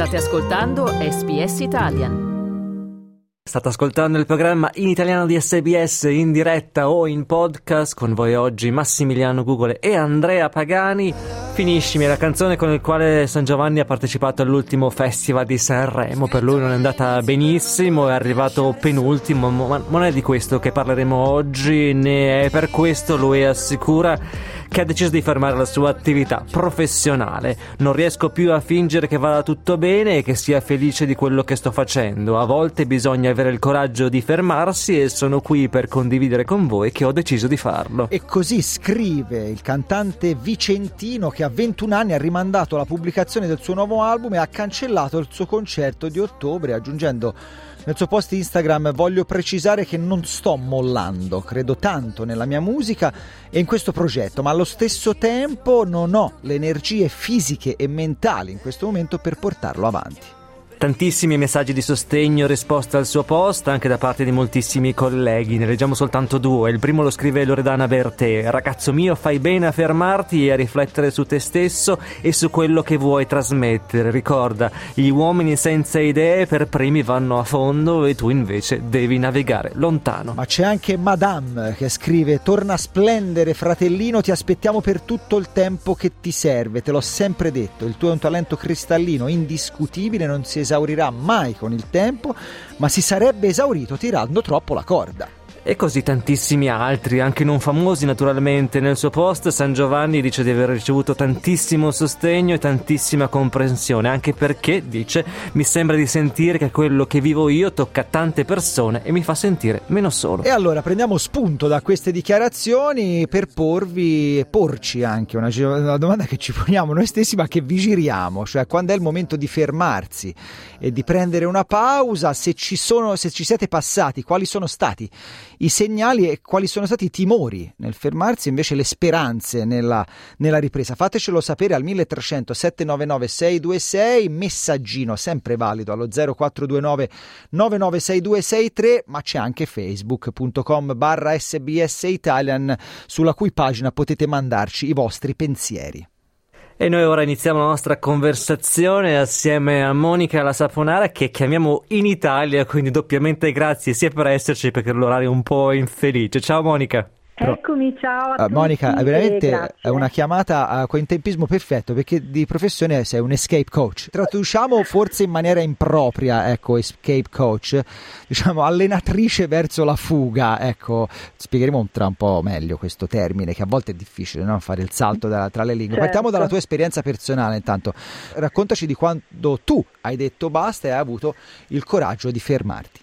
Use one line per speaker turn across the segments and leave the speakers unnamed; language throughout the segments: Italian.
State ascoltando SBS Italian.
State ascoltando il programma in italiano di SBS in diretta o in podcast con voi oggi Massimiliano Google e Andrea Pagani. Finiscimi la canzone con la quale San Giovanni ha partecipato all'ultimo festival di Sanremo. Per lui non è andata benissimo, è arrivato penultimo, ma non è di questo che parleremo oggi, né è per questo lui assicura che ha deciso di fermare la sua attività professionale. Non riesco più a fingere che vada tutto bene e che sia felice di quello che sto facendo. A volte bisogna avere il coraggio di fermarsi e sono qui per condividere con voi che ho deciso di farlo.
E così scrive il cantante vicentino che a 21 anni ha rimandato la pubblicazione del suo nuovo album e ha cancellato il suo concerto di ottobre aggiungendo nel suo post Instagram voglio precisare che non sto mollando, credo tanto nella mia musica e in questo progetto, ma allo stesso tempo non ho le energie fisiche e mentali in questo momento per portarlo avanti.
Tantissimi messaggi di sostegno risposta al suo post anche da parte di moltissimi colleghi, ne leggiamo soltanto due. Il primo lo scrive Loredana Bertè. Ragazzo mio, fai bene a fermarti e a riflettere su te stesso e su quello che vuoi trasmettere. Ricorda, gli uomini senza idee per primi vanno a fondo e tu invece devi navigare lontano.
Ma c'è anche Madame che scrive: Torna a splendere, fratellino, ti aspettiamo per tutto il tempo che ti serve. Te l'ho sempre detto, il tuo è un talento cristallino, indiscutibile, non si esaurirà mai con il tempo, ma si sarebbe esaurito tirando troppo la corda.
E così tantissimi altri, anche non famosi naturalmente. Nel suo post San Giovanni dice di aver ricevuto tantissimo sostegno e tantissima comprensione, anche perché, dice, mi sembra di sentire che quello che vivo io tocca tante persone e mi fa sentire meno solo.
E allora prendiamo spunto da queste dichiarazioni per porvi e porci anche una, una domanda che ci poniamo noi stessi ma che vi giriamo, cioè quando è il momento di fermarsi e di prendere una pausa, se ci, sono, se ci siete passati, quali sono stati i segnali e quali sono stati i timori nel fermarsi, invece le speranze nella, nella ripresa. Fatecelo sapere al 1300 799 626, messaggino sempre valido allo 0429 996263, ma c'è anche facebook.com barra sbs Italian sulla cui pagina potete mandarci i vostri pensieri.
E noi ora iniziamo la nostra conversazione assieme a Monica La Saponara che chiamiamo in Italia, quindi doppiamente grazie sia per esserci perché l'orario è un po' infelice. Ciao Monica.
Eccomi, ciao a
uh, Monica, è veramente è una chiamata a cointempismo perfetto perché di professione sei un escape coach. Traduciamo forse in maniera impropria, ecco, escape coach, diciamo allenatrice verso la fuga, ecco, spiegheremo tra un po' meglio questo termine che a volte è difficile no? fare il salto da, tra le lingue.
Certo.
Partiamo dalla tua esperienza personale intanto, raccontaci di quando tu hai detto basta e hai avuto il coraggio di fermarti.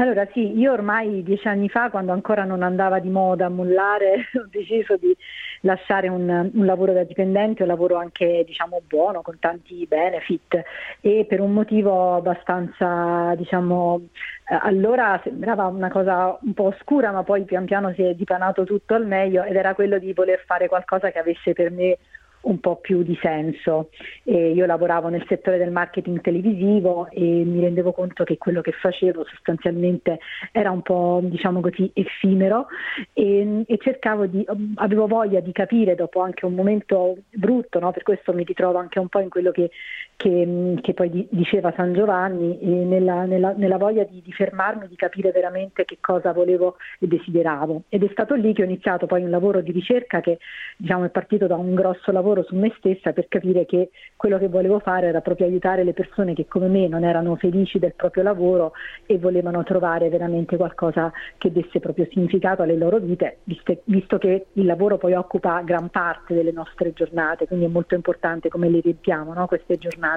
Allora sì, io ormai dieci anni fa, quando ancora non andava di moda a mollare, ho deciso di lasciare un, un, lavoro da dipendente, un lavoro anche diciamo buono, con tanti benefit. E per un motivo abbastanza, diciamo, eh, allora sembrava una cosa un po' oscura, ma poi pian piano si è dipanato tutto al meglio ed era quello di voler fare qualcosa che avesse per me un po' più di senso. E io lavoravo nel settore del marketing televisivo e mi rendevo conto che quello che facevo sostanzialmente era un po' diciamo così effimero e, e cercavo di, avevo voglia di capire dopo anche un momento brutto, no? per questo mi ritrovo anche un po' in quello che, che, che poi diceva San Giovanni, nella, nella, nella, voglia di, di fermarmi, di capire veramente che cosa volevo e desideravo. Ed è stato lì che ho iniziato poi un lavoro di ricerca che diciamo, è partito da un grosso lavoro lavoro su me stessa per capire che quello che volevo fare era proprio aiutare le persone che come me non erano felici del proprio lavoro e volevano trovare veramente qualcosa che desse proprio significato alle loro vite, visto che il lavoro poi occupa gran parte delle nostre giornate, quindi è molto importante come le riempiamo no? queste giornate.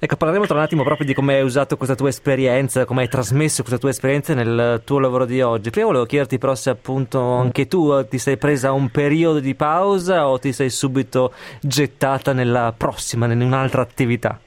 Ecco, parleremo tra un attimo proprio di come hai usato questa tua esperienza, come hai trasmesso questa tua esperienza nel tuo lavoro di oggi. Prima volevo chiederti però se appunto anche tu ti sei presa un periodo di pausa o ti sei subito gettata nella prossima, in un'altra attività.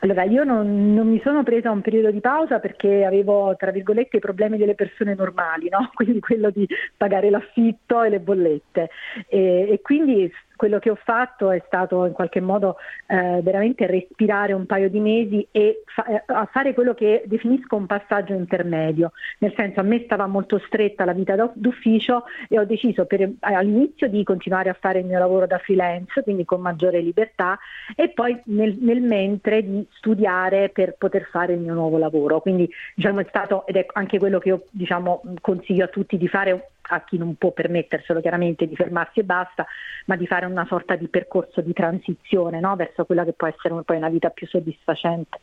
Allora, io non, non, mi sono presa un periodo di pausa perché avevo, tra virgolette, i problemi delle persone normali, no? quindi quello di pagare l'affitto e le bollette. E, e quindi quello che ho fatto è stato in qualche modo eh, veramente respirare un paio di mesi e fa- eh, fare quello che definisco un passaggio intermedio, nel senso a me stava molto stretta la vita d'ufficio e ho deciso per, all'inizio di continuare a fare il mio lavoro da freelance, quindi con maggiore libertà, e poi nel, nel mentre di studiare per poter fare il mio nuovo lavoro. Quindi diciamo è stato, ed è anche quello che io diciamo, consiglio a tutti di fare a chi non può permetterselo chiaramente di fermarsi e basta, ma di fare una sorta di percorso di transizione no? verso quella che può essere poi una vita più soddisfacente.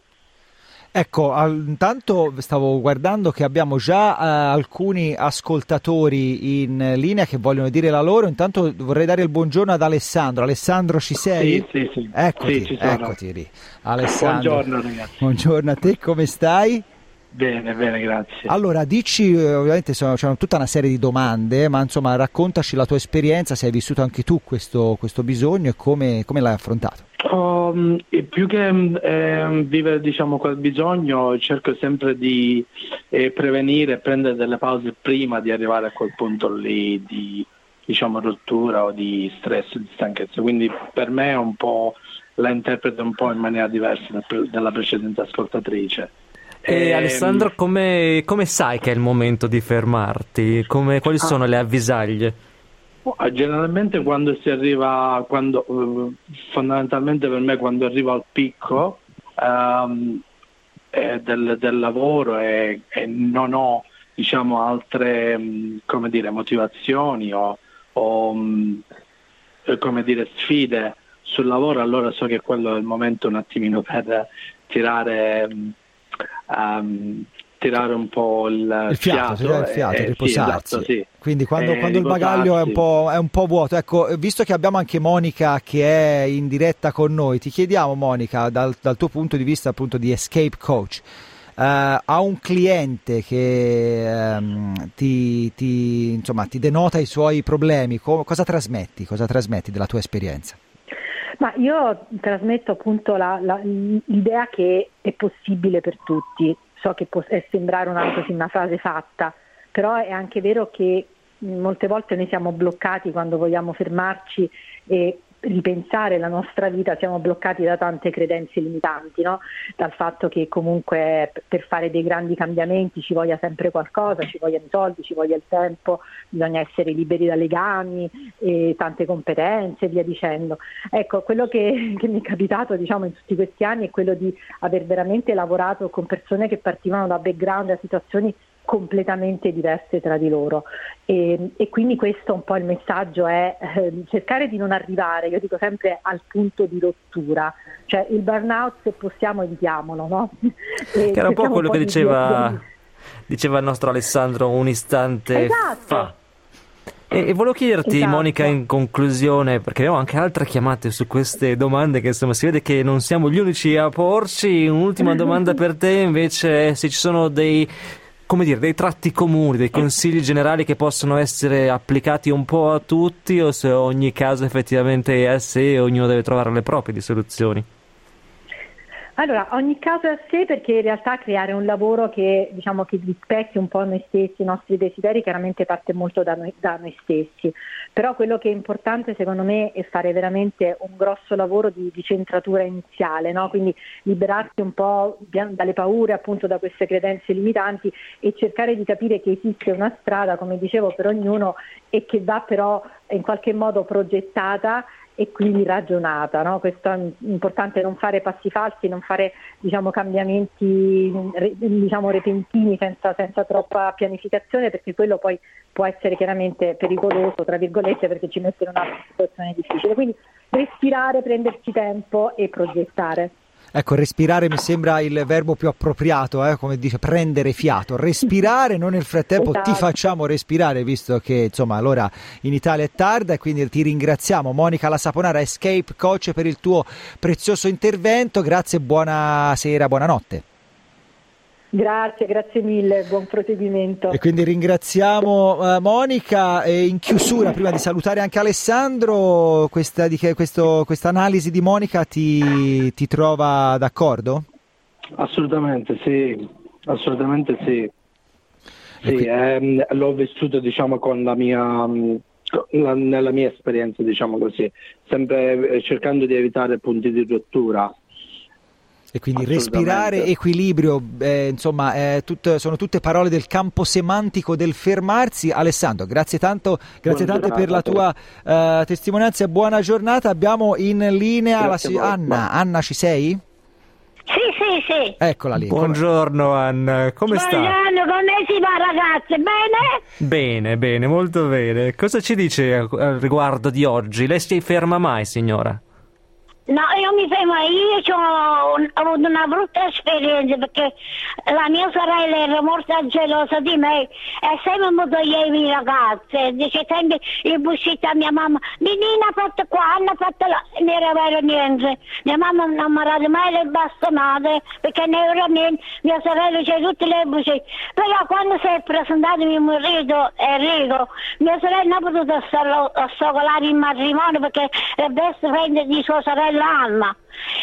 Ecco, intanto stavo guardando che abbiamo già eh, alcuni ascoltatori in linea che vogliono dire la loro. Intanto vorrei dare il buongiorno ad Alessandro. Alessandro, ci sei?
Sì, sì, sì.
Eccoti,
sì,
eccoti lì. Alessandro.
Buongiorno ragazzi.
Buongiorno a te, come stai?
Bene, bene, grazie.
Allora, dici, eh, ovviamente sono, c'è tutta una serie di domande, ma insomma raccontaci la tua esperienza, se hai vissuto anche tu questo, questo bisogno e come, come l'hai affrontato.
Um, più che eh, vivere diciamo, quel bisogno, cerco sempre di eh, prevenire prendere delle pause prima di arrivare a quel punto lì di diciamo, rottura o di stress, di stanchezza. Quindi per me è un po' la interpreto un po' in maniera diversa dalla precedente ascoltatrice.
E ehm... Alessandro, come, come, sai che è il momento di fermarti? Come, quali ah. sono le avvisaglie?
Ah, generalmente quando si arriva, quando, uh, fondamentalmente per me quando arrivo al picco um, eh, del, del, lavoro e, e, non ho diciamo, altre um, dire, motivazioni o, o um, come dire, sfide sul lavoro, allora so che quello è il momento un attimino per tirare um, tirare un po' il,
il fiato,
fiato,
il fiato
eh,
riposarsi.
Sì, esatto, sì.
Quindi quando, eh, quando il bagaglio è un, è un, po', vuoto, ecco, visto che abbiamo anche Monica che è in diretta con noi, ti chiediamo Monica, dal, dal tuo punto di vista appunto di escape coach, uh, a un cliente che um, ti, ti, insomma, ti, denota i suoi problemi, co- cosa trasmetti? Cosa trasmetti della tua esperienza?
Ma io trasmetto appunto la, la, l'idea che è possibile per tutti, so che può sembrare una, così, una frase fatta, però è anche vero che molte volte noi siamo bloccati quando vogliamo fermarci e ripensare la nostra vita siamo bloccati da tante credenze limitanti, no? dal fatto che comunque per fare dei grandi cambiamenti ci voglia sempre qualcosa, ci vogliono i soldi, ci voglia il tempo, bisogna essere liberi da legami, tante competenze e via dicendo. Ecco, quello che, che mi è capitato diciamo, in tutti questi anni è quello di aver veramente lavorato con persone che partivano da background, da situazioni completamente diverse tra di loro e, e, quindi questo un po' il messaggio è eh, cercare di non arrivare, io dico sempre al punto di rottura, cioè il burnout se possiamo evitiamolo, no?
che era un po' quello un po che diceva, diceva, il nostro Alessandro un istante
esatto.
fa. E, e volevo chiederti, esatto. Monica, in conclusione, perché abbiamo anche altre chiamate su queste domande, che insomma si vede che non siamo gli unici a porci. Un'ultima domanda per te, invece, se ci sono dei come dire, dei tratti comuni, dei consigli generali che possono essere applicati un po' a tutti o se ogni caso effettivamente è a sé e ognuno deve trovare le proprie di soluzioni?
Allora, ogni caso è a sé perché in realtà creare un lavoro che, diciamo, che rispecchi un po' noi stessi, i nostri desideri, chiaramente parte molto da noi, da noi, stessi. Però quello che è importante secondo me è fare veramente un grosso lavoro di, di centratura iniziale, no? quindi liberarsi un po' dalle paure, appunto da queste credenze limitanti e cercare di capire che esiste una strada, come dicevo, per ognuno e che va però in qualche modo progettata e quindi ragionata. No? Questo è importante non fare passi falsi, non fare diciamo, cambiamenti diciamo, repentini senza, senza, troppa pianificazione perché quello poi può essere chiaramente pericoloso, tra virgolette, perché ci mette in una situazione difficile. Quindi respirare, prenderci tempo e progettare.
Ecco, respirare mi sembra il verbo più appropriato, eh? come dice prendere fiato, respirare, noi nel frattempo esatto. ti facciamo respirare, visto che insomma allora in Italia è tarda e quindi ti ringraziamo Monica La Saponara, Escape Coach per il tuo prezioso intervento, grazie, buonasera, buonanotte.
Grazie, grazie mille, buon proseguimento.
E quindi ringraziamo uh, Monica e in chiusura, prima di salutare anche Alessandro, questa, di, questo, questa analisi di Monica ti, ti, trova d'accordo?
Assolutamente sì, assolutamente sì. sì ehm, l'ho vissuto diciamo con la mia, nella mia esperienza, diciamo così, sempre eh, cercando di evitare punti di rottura.
E quindi respirare, equilibrio, eh, insomma, eh, tut, sono tutte parole del campo semantico del fermarsi. Alessandro, grazie tanto, grazie tante per la tua uh, testimonianza e buona giornata. Abbiamo in linea la, Anna. Anna, ci sei?
Sì, sì, sì.
Eccola lì.
Buongiorno Anna, come sta?
Buongiorno, come si va ragazze? Bene?
Bene, bene, molto bene. Cosa ci dice al riguardo di oggi? Lei si ferma mai, signora?
No, io mi fermo, io ho, avuto una brutta esperienza perché la mia sorella era molto gelosa di me. E sempre mi toglieva i ragazze, dice sempre il buscito a mia mamma, Nina ha fatto qua, hanno fatto là, non era vero niente, mia mamma non mi ha mai le bastonate perché non era niente, mia sorella c'è tutte le buscite, però quando si è presentato mio marito Enrico, mia sorella non ha potuto stare in matrimonio perché è best friend di sua sorella l'alma.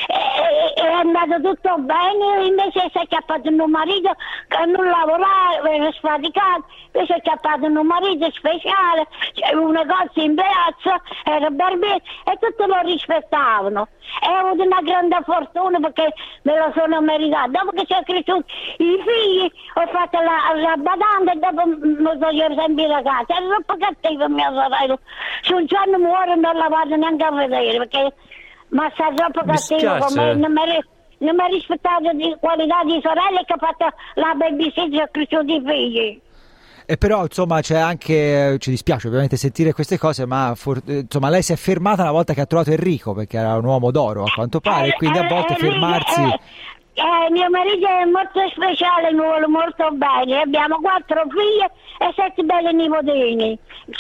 E, è andato tutto bene, invece si è chiappato un marito che non lavorava, era sfaticato, invece è chiappato un marito speciale, c'era un negozio in piazza, era barbino e tutti lo rispettavano. E ho avuto una grande fortuna perché me lo sono meritato. Dopo che sono cresciuti i figli, ho fatto la, la badante e dopo mi toglievo sempre i ragazzi. Era troppo cattivo mia sorella. Se un giorno muore non la vado neanche a vedere perché ma sta troppo cattivo con me, non mi, non mi ha rispettato di qualità di sorella che ha fatto la babysitter e ha cresciuto i figli.
E però insomma c'è anche, ci dispiace ovviamente sentire queste cose, ma for, insomma lei si è fermata una volta che ha trovato Enrico perché era un uomo d'oro a quanto pare, eh, quindi a eh, volte eh, fermarsi...
Eh, eh, mio marito è molto speciale, mi vuole molto bene. Abbiamo quattro figlie e sette belle nipotini.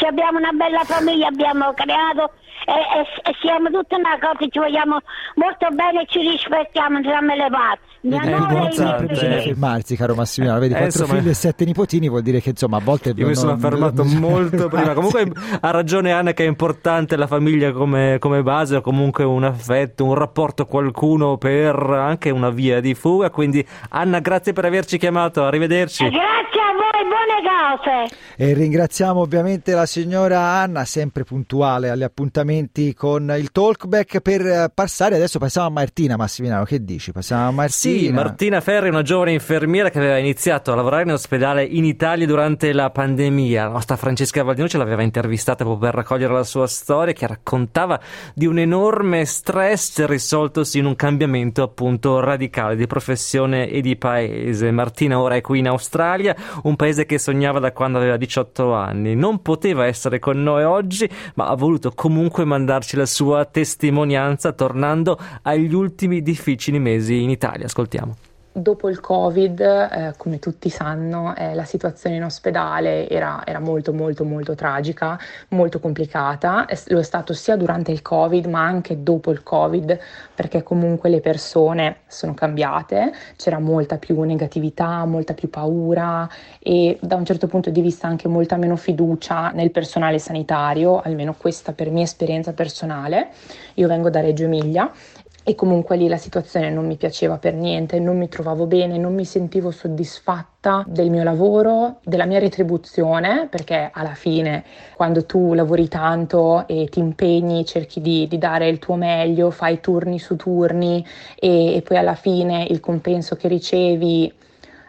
abbiamo una bella famiglia, abbiamo creato e, e, e siamo tutte una cosa, ci vogliamo molto bene e ci rispettiamo entrambe le parti.
È bisogna fermarsi, caro Massimiliano. Vedi, eh, quattro insomma, figli e sette nipotini vuol dire che insomma a volte.
Io mi sono fermato non... molto prima. Comunque ha ragione Anna che è importante la famiglia come, come base o comunque un affetto, un rapporto qualcuno per anche una via di fuga. Quindi Anna, grazie per averci chiamato. Arrivederci.
Grazie a voi, buone cose.
E ringraziamo ovviamente la signora Anna, sempre puntuale agli appuntamenti con il talkback per passare. Adesso passiamo a Martina Massimiliano. Che dici? Passiamo a Martina.
Sì, Martina Ferri, una giovane infermiera che aveva iniziato a lavorare in ospedale in Italia durante la pandemia. La nostra Francesca Valdino ce l'aveva intervistata proprio per raccogliere la sua storia che raccontava di un enorme stress risoltosi in un cambiamento appunto radicale di professione e di paese. Martina ora è qui in Australia, un paese che sognava da quando aveva 18 anni. Non poteva essere con noi oggi, ma ha voluto comunque mandarci la sua testimonianza tornando agli ultimi difficili mesi in Italia ascoltiamo.
Dopo il Covid, eh, come tutti sanno, eh, la situazione in ospedale era, era, molto molto molto tragica, molto complicata. Lo è stato sia durante il Covid ma anche dopo il Covid perché comunque le persone sono cambiate, c'era molta più negatività, molta più paura e da un certo punto di vista anche molta meno fiducia nel personale sanitario, almeno questa per mia esperienza personale. Io vengo da Reggio Emilia e comunque lì la situazione non mi piaceva per niente, non mi trovavo bene, non mi sentivo soddisfatta del mio lavoro, della mia retribuzione, perché alla fine quando tu lavori tanto e ti impegni, cerchi di, di dare il tuo meglio, fai turni su turni e, e poi alla fine il compenso che ricevi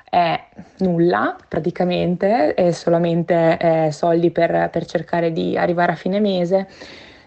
è nulla praticamente, è solamente eh, soldi per, per cercare di arrivare a fine mese.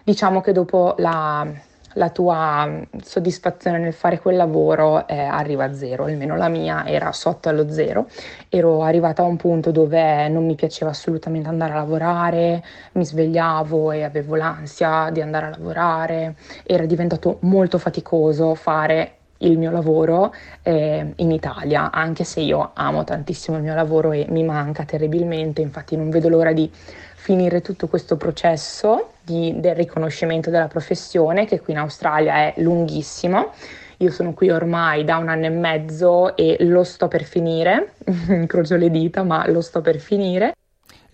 Diciamo che dopo la la tua mm, soddisfazione nel fare quel lavoro eh, arriva a zero, almeno la mia era sotto allo zero. Ero arrivata a un punto dove non mi piaceva assolutamente andare a lavorare, mi svegliavo e avevo l'ansia di andare a lavorare, era diventato molto faticoso fare il mio lavoro eh, in Italia, anche se io amo tantissimo il mio lavoro e mi manca terribilmente, infatti non vedo l'ora di finire tutto questo processo di, del riconoscimento della professione che qui in Australia è lunghissimo. Io sono qui ormai da un anno e mezzo e lo sto per finire, incrocio le dita, ma lo sto per finire.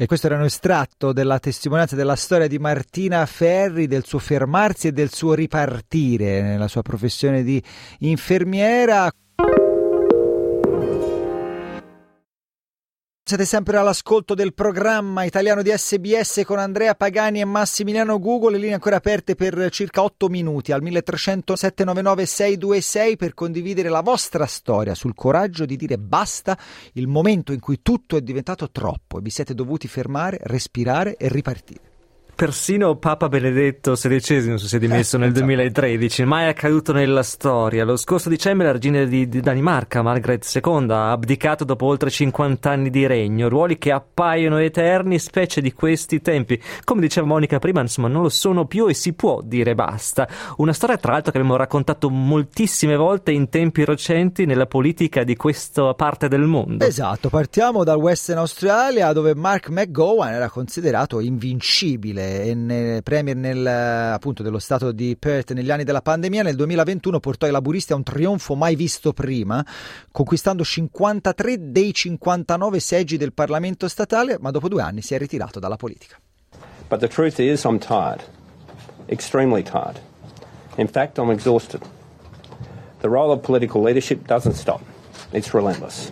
E questo era un estratto della testimonianza della storia di Martina Ferri, del suo fermarsi e del suo ripartire nella sua professione di infermiera. Siete sempre all'ascolto del programma italiano di SBS con Andrea Pagani e Massimiliano Google, le linee ancora aperte per circa 8 minuti al 1300 799 626 per condividere la vostra storia sul coraggio di dire basta il momento in cui tutto è diventato troppo e vi siete dovuti fermare, respirare e ripartire.
Persino Papa Benedetto XVI si è dimesso nel 2013, mai accaduto nella storia. Lo scorso dicembre la regina di, di Danimarca, Margaret II, ha abdicato dopo oltre 50 anni di regno, ruoli che appaiono eterni, specie di questi tempi. Come diceva Monica prima, insomma, non lo sono più e si può dire basta. Una storia, tra l'altro, che abbiamo raccontato moltissime volte in tempi recenti nella politica di questa parte del mondo.
Esatto, partiamo dal Western Australia, dove Mark McGowan era considerato invincibile nel premier nel, appunto, dello stato di Perth negli anni della pandemia, nel 2021 portò i laburisti a un trionfo mai visto prima, conquistando 53 dei 59 seggi del Parlamento statale, ma dopo due anni si è ritirato dalla politica.
But the truth is I'm tired, extremely tired. In fact, I'm exhausted. The role of political leadership doesn't stop. It's relentless.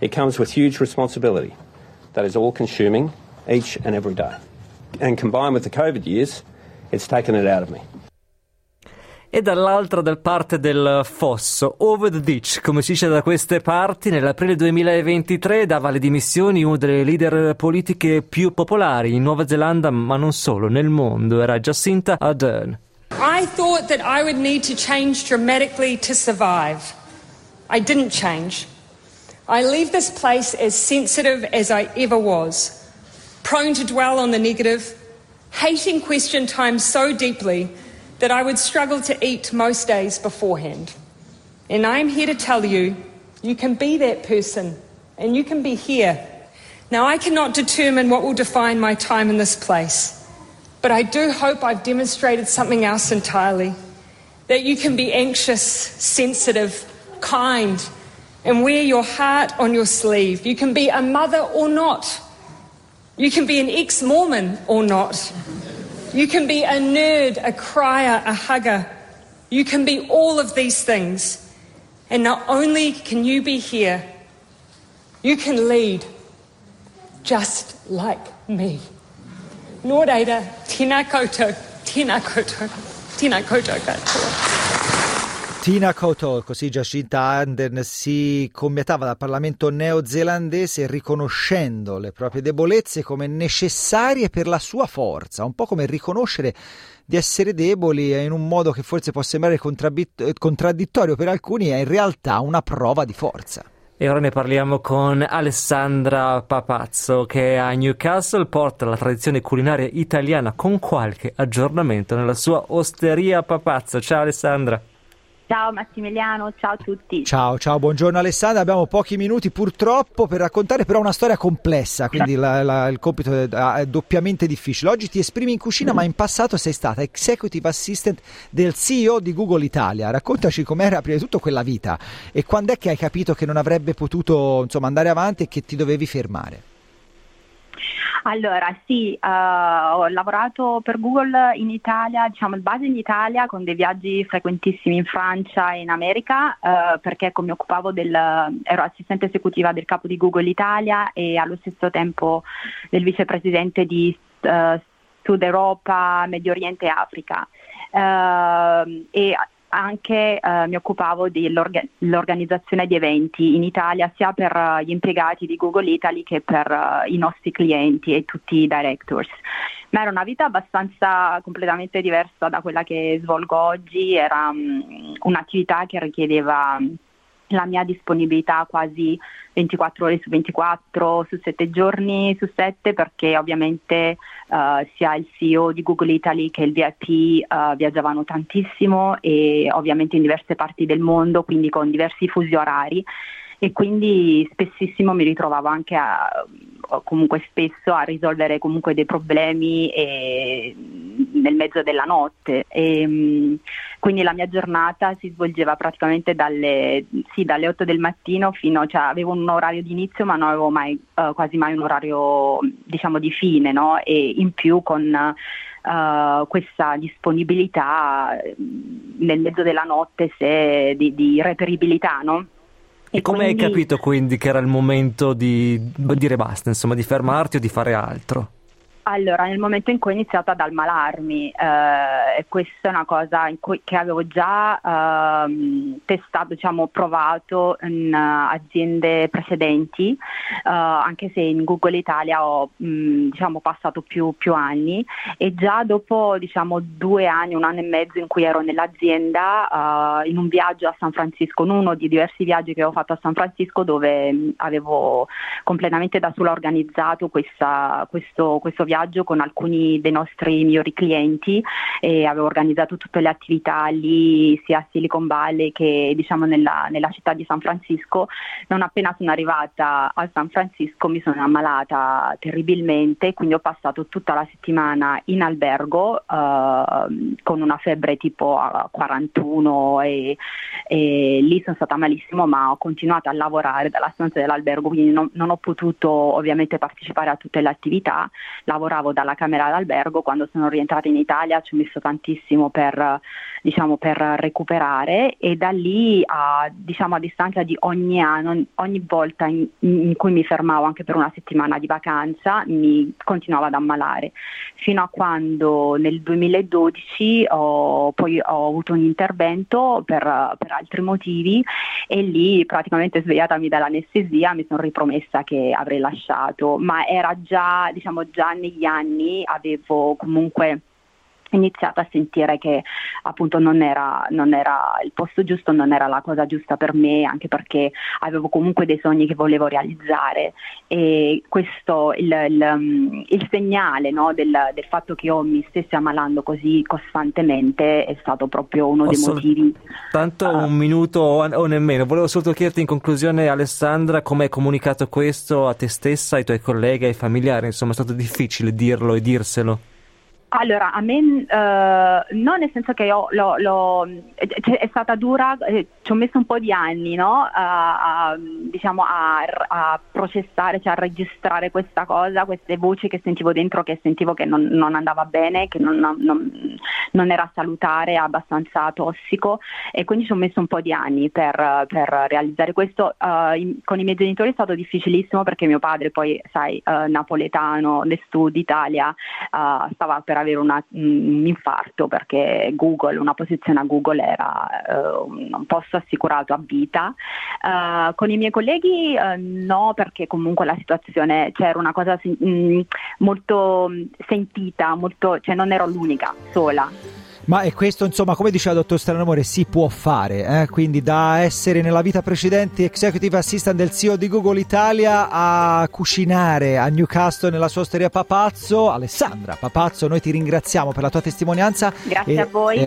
It comes with huge responsibility that is all consuming each and every day. And combined with the COVID years, it's taken it out of me.
e dall'altra dal parte del fosso, over the ditch, come si dice da queste parti, nell'aprile 2023 dava le dimissioni una delle leader politiche più popolari in Nuova Zelanda, ma non solo, nel mondo, era Jacinta Ardern.
I thought that I would need to change dramatically to survive. I didn't change. I leave this place as sensitive as I ever was. Prone to dwell on the negative, hating question time so deeply that I would struggle to eat most days beforehand. And I'm here to tell you, you can be that person and you can be here. Now, I cannot determine what will define my time in this place, but I do hope I've demonstrated something else entirely that you can be anxious, sensitive, kind, and wear your heart on your sleeve. You can be a mother or not. You can be an ex Mormon or not. You can be a nerd, a crier, a hugger. You can be all of these things. And not only can you be here, you can lead just like me. Ada, Tina Koto, Tina Koto, Tina Koto
Tina Koto, così Jacinta Ardern si commiatava dal Parlamento neozelandese riconoscendo le proprie debolezze come necessarie per la sua forza, un po' come riconoscere di essere deboli in un modo che forse può sembrare contraddittorio per alcuni, è in realtà una prova di forza.
E ora ne parliamo con Alessandra Papazzo che a Newcastle porta la tradizione culinaria italiana con qualche aggiornamento nella sua osteria Papazzo. Ciao Alessandra.
Ciao Massimiliano, ciao a tutti.
Ciao, ciao, buongiorno Alessandra. Abbiamo pochi minuti purtroppo per raccontare però una storia complessa, quindi la, la, il compito è, è, doppiamente difficile. Oggi ti esprimi in cucina, ma in passato sei stata executive assistant del CEO di Google Italia. Raccontaci com'era prima di tutto quella vita e quando è che hai capito che non avrebbe potuto insomma, andare avanti e che ti dovevi fermare.
Allora, sì, uh, ho lavorato per Google in Italia, diciamo il base in Italia, con dei viaggi frequentissimi in Francia e in America, uh, perché mi occupavo del, ero assistente esecutiva del capo di Google Italia e allo stesso tempo del vicepresidente di uh, Sud Europa, Medio Oriente e Africa. e anche eh, mi occupavo dell'organizzazione di eventi in Italia sia per uh, gli impiegati di Google Italy che per uh, i nostri clienti e tutti i directors. Ma era una vita abbastanza completamente diversa da quella che svolgo oggi, era um, un'attività che richiedeva la mia disponibilità quasi 24 ore su 24, su 7 giorni su 7 perché ovviamente uh, sia il CEO di Google Italy che il VIP uh, eh, viaggiavano tantissimo e ovviamente in diverse parti del mondo, quindi con diversi fusi orari e quindi spessissimo mi ritrovavo anche a, comunque spesso a risolvere comunque dei problemi e, nel mezzo della notte e, quindi la mia giornata si svolgeva praticamente dalle, sì, dalle 8 del mattino fino cioè avevo un orario di inizio ma non avevo mai, uh, quasi mai un orario diciamo di fine no? e in più con Uh, questa disponibilità nel mezzo della notte se, di, di reperibilità, no?
E, come
quindi...
hai capito quindi che era il momento di dire basta, insomma, di fermarti o di fare altro?
Allora, nel momento in cui ho iniziato ad ammalarmi, eh, questa è una cosa cui, che avevo già eh, testato, diciamo, provato in uh, aziende precedenti, uh, anche se in Google Italia ho mh, diciamo, passato più, più, anni. E già dopo diciamo, due anni, un anno e mezzo in cui ero nell'azienda, uh, in un viaggio a San Francisco, in uno di diversi viaggi che ho fatto a San Francisco dove mh, avevo completamente da sola organizzato questa, questo, questo viaggio con alcuni dei nostri migliori clienti e avevo organizzato tutte le attività lì sia a Silicon Valley che diciamo nella, nella città di San Francisco. Non appena sono arrivata a San Francisco mi sono ammalata terribilmente, quindi ho passato tutta la settimana in albergo eh, con una febbre tipo a 41 e, e, lì sono stata malissimo ma ho continuato a lavorare dalla stanza dell'albergo quindi non, non ho potuto ovviamente partecipare a tutte le attività, lavoravo dalla camera d'albergo, quando sono rientrata in Italia ci ho messo tantissimo per, diciamo, per recuperare e da lì a, diciamo, a distanza di ogni anno, ogni volta in, in, cui mi fermavo anche per una settimana di vacanza mi continuavo ad ammalare. Fino a quando nel 2012 ho, poi ho avuto un intervento per, per altri motivi e lì praticamente svegliatami dall'anestesia mi sono ripromessa che avrei lasciato, ma era già, diciamo, già negli anni avevo comunque iniziato a sentire che appunto non era, non era, il posto giusto, non era la cosa giusta per me, anche perché avevo comunque dei sogni che volevo realizzare e questo, il, il, il segnale no, del, del, fatto che io mi stessi ammalando così costantemente è stato proprio uno
Posso
dei motivi.
Tanto uh, un minuto o nemmeno, volevo solo chiederti in conclusione Alessandra come hai comunicato questo a te stessa, ai tuoi colleghi, ai familiari, insomma è stato difficile dirlo e dirselo.
Allora, a me eh, non nel senso che io l'ho, l'ho, cioè, è stata dura, eh, ci ho messo un po' di anni no? a, a, diciamo a, a, processare, cioè a registrare questa cosa, queste voci che sentivo dentro, che sentivo che non, non andava bene, che non, non, non, era salutare, abbastanza tossico e quindi ci ho messo un po' di anni per, per realizzare questo. Uh, in, con i miei genitori è stato difficilissimo perché mio padre poi, sai, uh, napoletano, del sud Italia, uh, stava per avere una, un infarto perché Google, una posizione a Google era un posto assicurato a vita. Uh, con i miei colleghi uh, no, perché comunque la situazione c'era una cosa mh, mm, molto sentita, molto, cioè non ero l'unica sola.
Ma è questo, insomma, come diceva il dottor Stranamore, si può fare, eh? quindi da essere nella vita precedente executive assistant del CEO di Google Italia a cucinare a Newcastle nella sua osteria Papazzo. Alessandra Papazzo, noi ti ringraziamo per la tua testimonianza.
Grazie e, a voi. E...